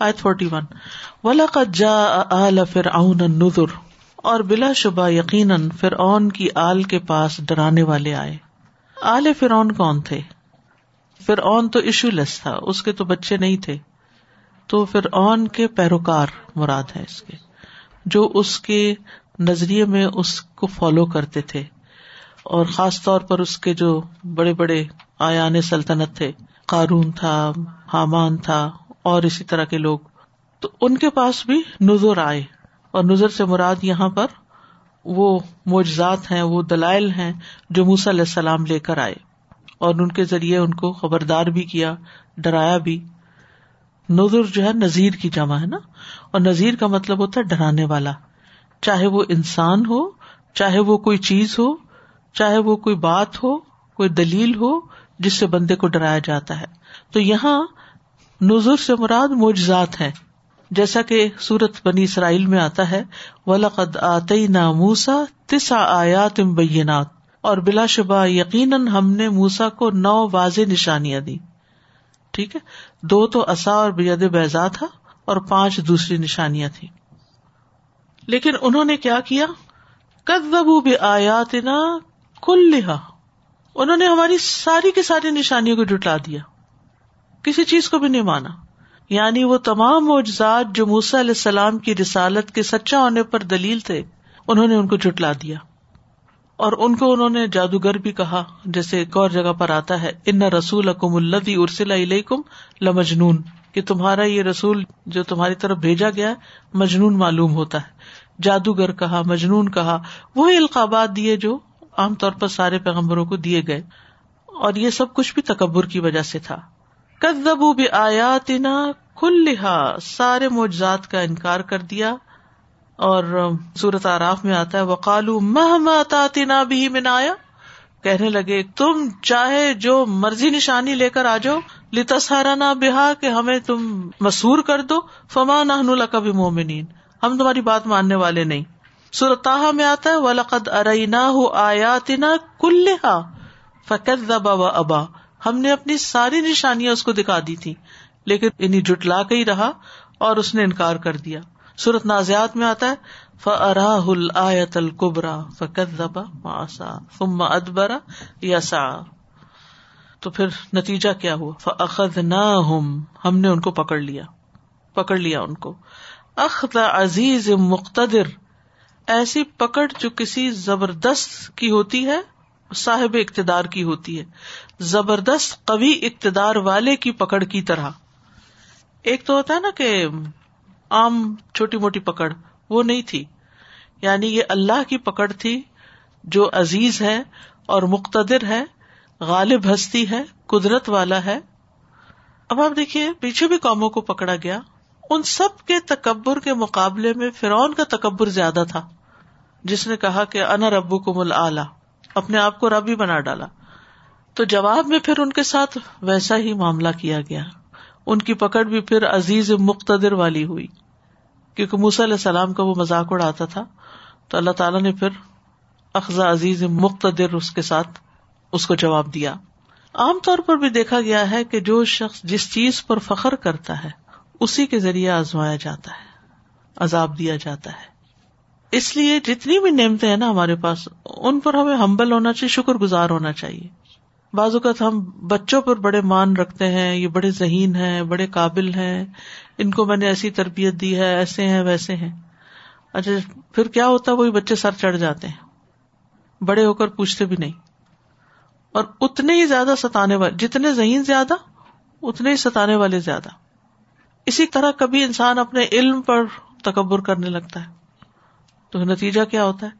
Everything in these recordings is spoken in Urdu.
آیت فورٹی ون ولاقت جا آل فرعون النذر. اور بلا شبہ یقیناً فرعون کی آل کے پاس ڈرانے والے آئے۔ آل فرعون کون تھے؟ فرعون تو ایشو لیس تھا، اس کے تو بچے نہیں تھے۔ تو فرعون کے پیروکار مراد ہے اس کے، جو اس کے نظریے میں اس کو فالو کرتے تھے۔ اور خاص طور پر اس کے جو بڑے بڑے آیان سلطنت تھے، قارون تھا، حامان تھا اور اسی طرح کے لوگ۔ تو ان کے پاس بھی نظر آئے اور نظر سے مراد یہاں پر وہ معجزات ہیں، وہ دلائل ہیں جو موس علیہ السلام لے کر آئے۔ اور ان کے ذریعے ان کو خبردار بھی کیا، ڈرایا بھی۔ نظر جو ہے نذیر کی جمع ہے نا؟ اور نذیر کا مطلب ہوتا ہے ڈرانے والا۔ چاہے وہ انسان ہو، چاہے وہ کوئی چیز ہو، چاہے وہ کوئی بات ہو، کوئی دلیل ہو، جس سے بندے کو ڈرایا جاتا ہے۔ تو یہاں نظر سے مراد معجزات ہے جیسا کہ سورت بنی اسرائیل میں آتا ہے، ولقد آتی نا موسا تسا آیات بینات اور بلا شبہ یقیناً ہم نے موسا کو نو واضح نشانیاں دی ٹھیک ہے؟ دو تو اصا اور بید بیزا تھا اور پانچ دوسری نشانیاں تھی لیکن انہوں نے کیا کیا؟ کدبو بھی آیات نا کل لہا انہوں نے ہماری ساری کی ساری نشانیوں کو جٹلا دیا۔ کسی چیز کو بھی نہیں مانا۔ یعنی وہ تمام معجزات جو موسا علیہ السلام کی رسالت کے سچا ہونے پر دلیل تھے، انہوں نے ان کو جٹلا دیا۔ اور ان کو انہوں نے جادوگر بھی کہا، جیسے ایک اور جگہ پر آتا ہے، ان رسول اکم الدی ارسل علیکم لمجنون کہ تمہارا یہ رسول جو تمہاری طرف بھیجا گیا مجنون معلوم ہوتا ہے۔ جادوگر کہا، مجنون کہا، وہی القابات دیے جو عام طور پر سارے پیغمبروں کو دیے گئے۔ اور یہ سب کچھ بھی تکبر کی وجہ سے تھا۔ کدبو بھی آیات کل لہا سارے معجزات کا انکار کر دیا۔ اور سورت آراف میں آتا ہے وقالو مہ بھی من آیا کہنے لگے، تم چاہے جو مرضی نشانی لے کر آ جاؤ لتا سارا نہ بہا کہ ہمیں تم مسور کر دو۔ فما نہ کبھی مومنین ہم تمہاری بات ماننے والے نہیں۔ سورتاہ میں آتا ہے، ولقد ارئینا آیاتنا کلہا فکذب و ابا ہم نے اپنی ساری نشانیاں اس کو دکھا دی تھی لیکن انہیں جٹلا کے ہی رہا اور اس نے انکار کر دیا۔ سورت نازیات میں آتا ہے فراہ الآیت القبرا فکذب ماسا ثم ادبرا یسا تو پھر نتیجہ کیا ہوا؟ فخذ نہ ہم نے ان کو پکڑ لیا۔ پکڑ لیا ان کو۔ اخذ عزیز مقتدر، ایسی پکڑ جو کسی زبردست کی ہوتی ہے صاحب اقتدار کی ہوتی ہے۔ زبردست قوی اقتدار والے کی پکڑ کی طرح۔ ایک تو ہوتا ہے نا کہ عام چھوٹی موٹی پکڑ، وہ نہیں تھی۔ یعنی یہ اللہ کی پکڑ تھی جو عزیز ہے اور مقتدر ہے، غالب ہستی ہے، قدرت والا ہے۔ اب آپ دیکھیے، پیچھے بھی قوموں کو پکڑا گیا۔ ان سب کے تکبر کے مقابلے میں فرعون کا تکبر زیادہ تھا۔ جس نے کہا کہ انا ربو کو مل آلہ اپنے آپ کو رب ہی بنا ڈالا۔ تو جواب میں پھر ان کے ساتھ ویسا ہی معاملہ کیا گیا۔ ان کی پکڑ بھی پھر عزیز مقتدر والی ہوئی۔ کیونکہ موسی علیہ السلام کا وہ مذاق اڑاتا تھا، تو اللہ تعالیٰ نے پھر اخذا عزیز مقتدر اس کے ساتھ اس کو جواب دیا۔ عام طور پر بھی دیکھا گیا ہے کہ جو شخص جس چیز پر فخر کرتا ہے، اسی کے ذریعے آزمایا جاتا ہے، عذاب دیا جاتا ہے۔ اس لیے جتنی بھی نعمتیں ہیں نا ہمارے پاس، ان پر ہمیں ہمبل ہونا چاہیے شکر گزار ہونا چاہیے۔ بعض اوقات ہم بچوں پر بڑے مان رکھتے ہیں، یہ بڑے ذہین ہیں، بڑے قابل ہیں، ان کو میں نے ایسی تربیت دی ہے، ایسے ہیں، ویسے ہیں۔ اچھا پھر کیا ہوتا ہے؟ وہی بچے سر چڑھ جاتے ہیں۔ بڑے ہو کر پوچھتے بھی نہیں۔ اور اتنے ہی زیادہ ستانے والے، جتنے ذہین زیادہ، اتنے ہی ستانے والے زیادہ۔ اسی طرح کبھی انسان اپنے علم پر تکبر کرنے لگتا ہے۔ تو نتیجہ کیا ہوتا ہے؟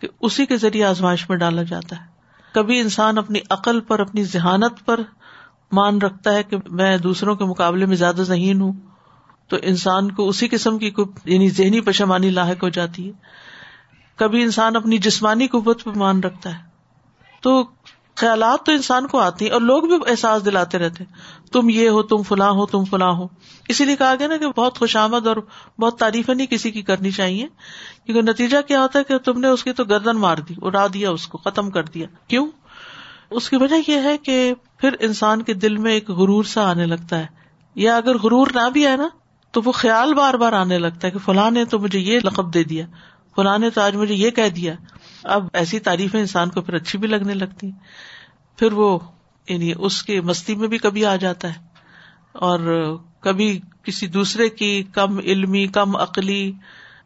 کہ اسی کے ذریعے آزمائش میں ڈالا جاتا ہے۔ کبھی انسان اپنی عقل پر، اپنی ذہانت پر مان رکھتا ہے کہ میں دوسروں کے مقابلے میں زیادہ ذہین ہوں، تو انسان کو اسی قسم کی یعنی ذہنی پشمانی لاحق ہو جاتی ہے۔ کبھی انسان اپنی جسمانی قوت پہ مان رکھتا ہے۔ تو خیالات تو انسان کو آتی ہیں اور لوگ بھی احساس دلاتے رہتے تم یہ ہو، تم فلاں ہو، تم فلاں ہو۔ اسی لیے کہا گیا نا کہ بہت خوش آمد اور بہت تعریفیں نہیں کسی کی کرنی چاہیے۔ کیونکہ نتیجہ کیا ہوتا ہے کہ تم نے اس کی تو گردن مار دی، اڑا دیا اس کو، ختم کر دیا۔ کیوں؟ اس کی وجہ یہ ہے کہ پھر انسان کے دل میں ایک غرور سا آنے لگتا ہے۔ یا اگر غرور نہ بھی ہے نا، تو وہ خیال بار بار آنے لگتا ہے کہ فلاں نے تو مجھے یہ لقب دے دیا، فلاں نے تو آج مجھے یہ کہہ دیا۔ اب ایسی تعریفیں انسان کو پھر اچھی بھی لگنے لگتی پھر وہ یعنی اس کی مستی میں بھی کبھی آ جاتا ہے۔ اور کبھی کسی دوسرے کی کم علمی، کم عقلی،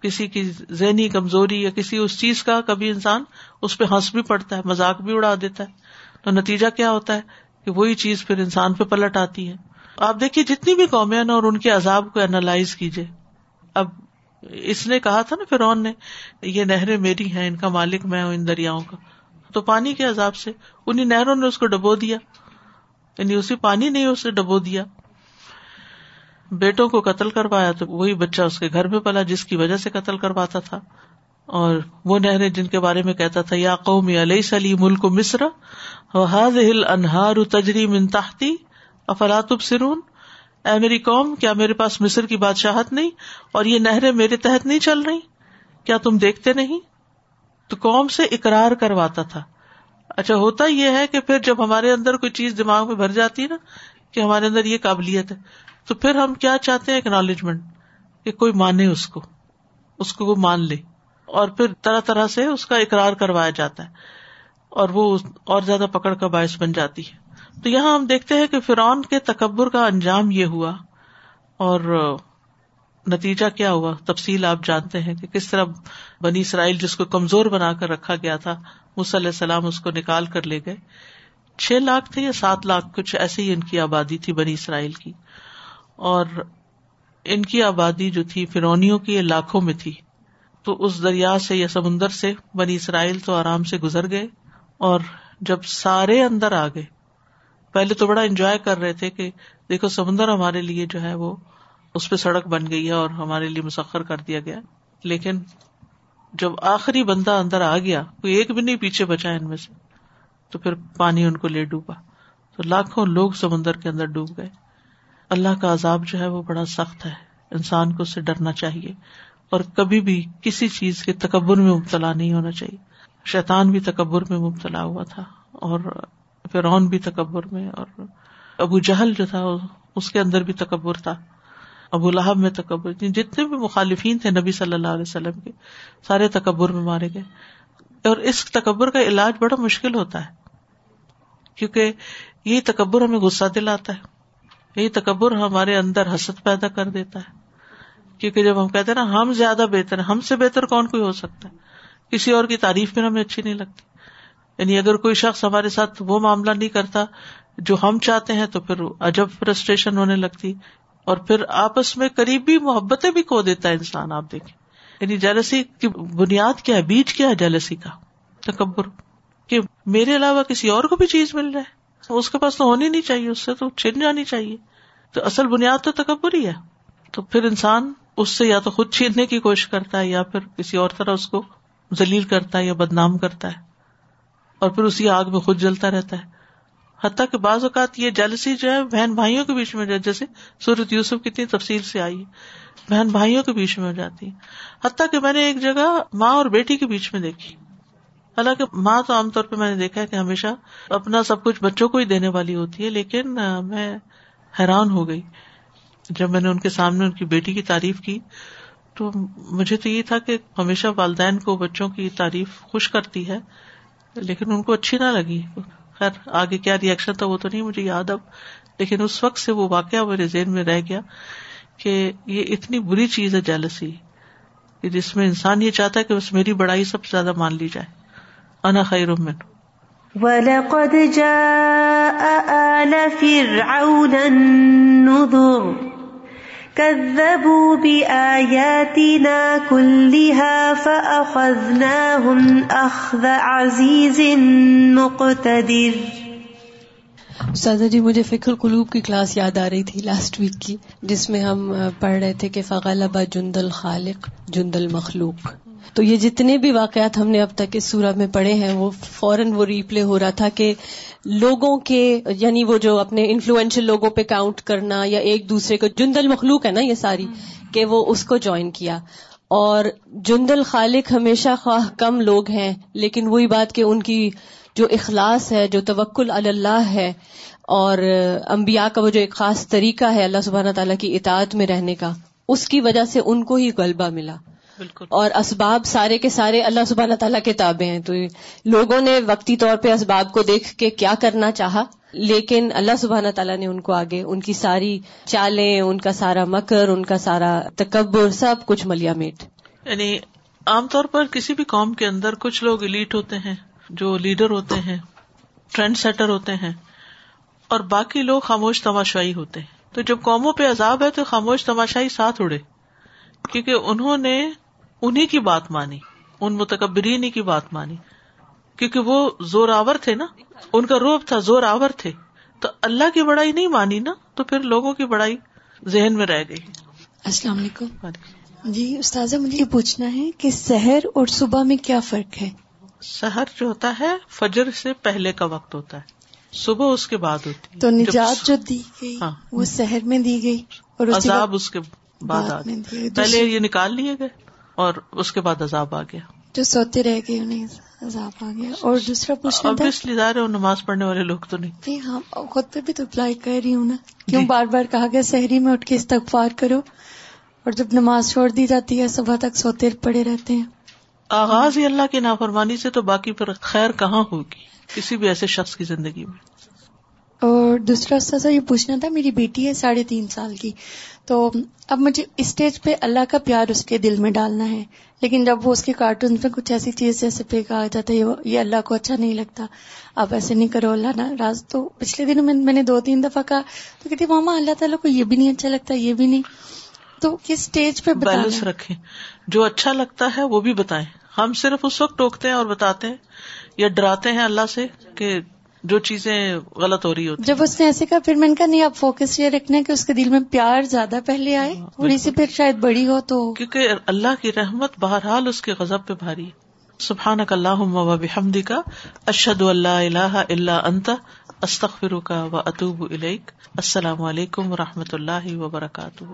کسی کی ذہنی کمزوری یا کسی اس چیز کا کبھی انسان اس پہ ہنس بھی پڑتا ہے، مذاق بھی اڑا دیتا ہے۔ تو نتیجہ کیا ہوتا ہے کہ وہی چیز پھر انسان پہ پلٹ آتی ہے۔ آپ دیکھیے، جتنی بھی قومیں نا، اور ان کے عذاب کو اینالائز کیجیے اب اس نے کہا تھا نا فرون نے، یہ نہریں میری ہیں، ان کا مالک میں ہوں ان دریاؤں کا۔ تو پانی کے عذاب سے، انہیں نہروں نے اس کو ڈبو دیا۔ یعنی اسی پانی نے اسے ڈبو دیا۔ بیٹوں کو قتل کروایا تو وہی بچہ اس کے گھر میں پلا، جس کی وجہ سے قتل کرواتا تھا۔ اور وہ نہریں جن کے بارے میں کہتا تھا، یا قومی علیہ سلی ملک مصر ہل انہار تجری من تحتی افلاط سرون اے میری قوم، کیا میرے پاس مصر کی بادشاہت نہیں؟ اور یہ نہریں میرے تحت نہیں چل رہی؟ کیا تم دیکھتے نہیں؟ تو قوم سے اقرار کرواتا تھا۔ اچھا ہوتا یہ ہے کہ پھر جب ہمارے اندر کوئی چیز دماغ میں بھر جاتی ہے نا، کہ ہمارے اندر یہ قابلیت ہے، تو پھر ہم کیا چاہتے ہیں؟ اکنالجمنٹ کہ کوئی مانے اس کو اس کو وہ مان لے۔ اور پھر طرح طرح سے اس کا اقرار کروایا جاتا ہے، اور وہ اور زیادہ پکڑ کا باعث بن جاتی ہے۔ تو یہاں ہم دیکھتے ہیں کہ فرعون کے تکبر کا انجام یہ ہوا اور نتیجہ کیا ہوا؟ تفصیل آپ جانتے ہیں کہ کس طرح بنی اسرائیل جس کو کمزور بنا کر رکھا گیا تھا علیہ السلام اس کو نکال کر لے گئے۔ چھ لاکھ تھے یا سات لاکھ؟ کچھ ایسے ہی ان کی آبادی تھی بنی اسرائیل کی۔ اور ان کی آبادی جو تھی فرونیوں کی لاکھوں میں تھی۔ تو اس دریا سے یا سمندر سے بنی اسرائیل تو آرام سے گزر گئے اور جب سارے اندر آ گئے پہلے تو بڑا انجوائے کر رہے تھے کہ دیکھو سمندر ہمارے لیے جو ہے وہ اس پہ سڑک بن گئی ہے اور ہمارے لیے مسخر کر دیا گیا لیکن جب آخری بندہ اندر آ گیا، کوئی ایک بھی نہیں پیچھے بچا ان میں سے، تو پھر پانی ان کو لے ڈوبا۔ تو لاکھوں لوگ سمندر کے اندر ڈوب گئے۔ اللہ کا عذاب جو ہے وہ بڑا سخت ہے۔ انسان کو اس سے ڈرنا چاہیے۔ اور کبھی بھی کسی چیز کے تکبر میں مبتلا نہیں ہونا چاہیے۔ شیطان بھی تکبر میں مبتلا ہوا تھا اور فرعون بھی تکبر میں اور ابو جہل جو تھا، اس کے اندر بھی تکبر تھا۔ ابو لہب میں تکبر جتنے بھی مخالفین تھے نبی صلی اللہ علیہ وسلم کے، سارے تکبر میں مارے گئے۔ اور اس تکبر کا علاج بڑا مشکل ہوتا ہے، کیونکہ یہ تکبر ہمیں غصہ دلاتا ہے۔ یہی تکبر ہمارے اندر حسد پیدا کر دیتا ہے۔ کیونکہ جب ہم کہتے ہیں نا، ہم زیادہ بہتر ہیں، ہم سے بہتر کون کوئی ہو سکتا ہے؟ کسی اور کی تعریف میں ہمیں اچھی نہیں لگتی۔ یعنی اگر کوئی شخص ہمارے ساتھ وہ معاملہ نہیں کرتا جو ہم چاہتے ہیں تو پھر عجب فرسٹریشن ہونے لگتی اور پھر آپس میں قریبی محبتیں بھی کھو دیتا ہے انسان، آپ دیکھیں۔ یعنی جیلسی کی بنیاد کیا ہے؟ بیج کیا ہے جیلسی کا؟ تکبر۔ کہ میرے علاوہ کسی اور کو بھی چیز مل رہا ہے۔ اس کے پاس تو ہونی نہیں چاہیے، اس سے تو چھن جانی چاہیے۔ تو اصل بنیاد تو تکبر ہی ہے۔ تو پھر انسان اس سے یا تو خود چھیننے کی کوشش کرتا ہے یا پھر کسی اور طرح اس کو ذلیل کرتا ہے یا بدنام کرتا ہے۔ اور پھر اسی آگ میں خود جلتا رہتا ہے۔ حتیٰ کہ بعض اوقات یہ جلسی جو ہے، بہن بھائیوں کے بیچ میں جیسے سورت یوسف کتنی تفصیل سے آئی ہے، بہن بھائیوں کے بیچ میں ہو جاتی ہے۔ حتیٰ کہ میں نے ایک جگہ ماں اور بیٹی کے بیچ میں دیکھی۔ حالانکہ ماں تو عام طور پہ میں نے دیکھا ہے کہ ہمیشہ اپنا سب کچھ بچوں کو ہی دینے والی ہوتی ہے، لیکن میں حیران ہو گئی۔ جب میں نے ان کے سامنے ان کی بیٹی کی تعریف کی، تو مجھے تو یہ تھا کہ ہمیشہ والدین کو بچوں کی تعریف خوش کرتی ہے۔ لیکن ان کو اچھی نہ لگی۔ خیر، آگے کیا ریئیکشن تھا وہ تو نہیں، مجھے یاد اب۔ لیکن اس وقت سے وہ واقعہ میرے ذہن میں رہ گیا کہ یہ اتنی بری چیز ہے جیلسی جس میں انسان یہ چاہتا ہے کہ بس میری بڑائی سب سے زیادہ مان لی جائے۔ انا خیر من ولقد جاء آل فرعون النذر۔ كذبوا بآياتنا كلها فأخذناهم أخذ عزيز مقتدر. سادہ جی مجھے فکر قلوب کی کلاس یاد آ رہی تھی لاسٹ ویک کی، جس میں ہم پڑھ رہے تھے کہ فغلبہ جند الخالق، جند المخلوق۔ تو یہ جتنے بھی واقعات ہم نے اب تک اس سورہ میں پڑھے ہیں، وہ فوراً وہ ریپلے ہو رہا تھا کہ لوگوں کے یعنی وہ جو اپنے انفلوئنشل لوگوں پہ کاؤنٹ کرنا یا ایک دوسرے کو، جندل مخلوق ہے نا یہ ساری، کہ وہ اس کو جوائن کیا۔ اور جندل خالق ہمیشہ خواہ کم لوگ ہیں، لیکن وہی بات کہ ان کی جو اخلاص ہے، جو توکل اللہ ہے، اور انبیاء کا وہ جو ایک خاص طریقہ ہے اللہ سبحانہ تعالیٰ کی اطاعت میں رہنے کا، اس کی وجہ سے ان کو ہی غلبہ ملا۔ بالکل۔ اور اسباب سارے کے سارے اللہ سبحانہ تعالیٰ کے تابع ہیں۔ تو لوگوں نے وقتی طور پہ اسباب کو دیکھ کے کیا کرنا چاہا لیکن اللہ سبحانہ تعالیٰ نے ان کو آگے ان کی ساری چالیں ان کا سارا مکر ان کا سارا تکبر سب کچھ ملیا میٹ یعنی عام طور پر کسی بھی قوم کے اندر کچھ لوگ الیٹ ہوتے ہیں جو لیڈر ہوتے ہیں ٹرینڈ سیٹر ہوتے ہیں اور باقی لوگ خاموش تماشائی ہوتے ہیں۔ تو جب قوموں پہ عذاب ہے تو خاموش تماشائی ساتھ اڑے کیونکہ انہوں نے انہیں کی بات مانی ان متکبرین کی بات مانی۔ کیونکہ وہ زور آور تھے نا ان کا روپ تھا زور آور تھے۔ تو اللہ کی بڑائی نہیں مانی نا تو پھر لوگوں کی بڑائی ذہن میں رہ گئی۔ السلام علیکم۔ جی استاذہ مجھے یہ پوچھنا ہے کہ سحر اور صبح میں کیا فرق ہے؟ سحر جو ہوتا ہے فجر سے پہلے کا وقت ہوتا ہے۔ صبح اس کے بعد ہوتی تو نجات جو دی گئی ہاں۔ وہ سحر میں دی گئی اور عذاب اس کے بعد۔ پہلے یہ نکال لیے گئے۔ اور اس کے بعد عذاب آ گیا۔ جو سوتے رہ گئے انہیں عذاب آ گیا۔ اور دوسرا پوچھنا تھا ظاہر ہے نماز پڑھنے والے لوگ تو نہیں۔ ہاں خود پہ بھی تو اپلائی کر رہی ہوں نا۔ کیوں جی۔ بار بار کہا گیا سحری میں اٹھ کے استغفار کرو۔ اور جب نماز چھوڑ دی جاتی ہے صبح تک سوتے پڑے رہتے ہیں۔ آغاز ہی اللہ کی نافرمانی سے تو باقی پھر خیر کہاں ہوگی؟ کسی بھی ایسے شخص کی زندگی میں۔ اور دوسرا استاذہ یہ پوچھنا تھا، میری بیٹی ہے ساڑھے تین سال کی۔ تو اب مجھے اسٹیج پہ اللہ کا پیار اس کے دل میں ڈالنا ہے۔ لیکن جب وہ اس کے کارٹون میں کچھ ایسی چیز جیسے پہ کہا جاتا ہے، یہ- اللہ کو اچھا نہیں لگتا۔ آپ ایسے نہیں کرو، اللہ نا راز تو پچھلے دنوں میں میں نے دو تین دفعہ کہا، تو کہتی، ماما، اللہ تعالیٰ کو یہ بھی نہیں اچھا لگتا، یہ بھی نہیں۔ تو کس اسٹیج پہ بیلنس رکھیں۔ جو اچھا لگتا ہے وہ بھی بتائیں۔ ہم صرف اس وقت ٹوکتے ہیں اور بتاتے ہیں یا ڈراتے ہیں اللہ سے کہ جو چیزیں غلط ہو رہی ہوتی جب اس نے ایسے کہا پھر میں نے کہا نہیں آپ فوکس یہ رکھنا کہ اس کے دل میں پیار زیادہ پہلے آئے۔ تھوڑی سی پھر شاید بڑی ہو تو۔ کیونکہ اللہ کی رحمت بہرحال اس کے غضب پہ بھاری۔ سبحان اللہ و بحمدی کا اشد اللہ اللہ اللہ انت استخر کا و اطوب السلام علیکم و رحمۃ اللہ وبرکاتہ۔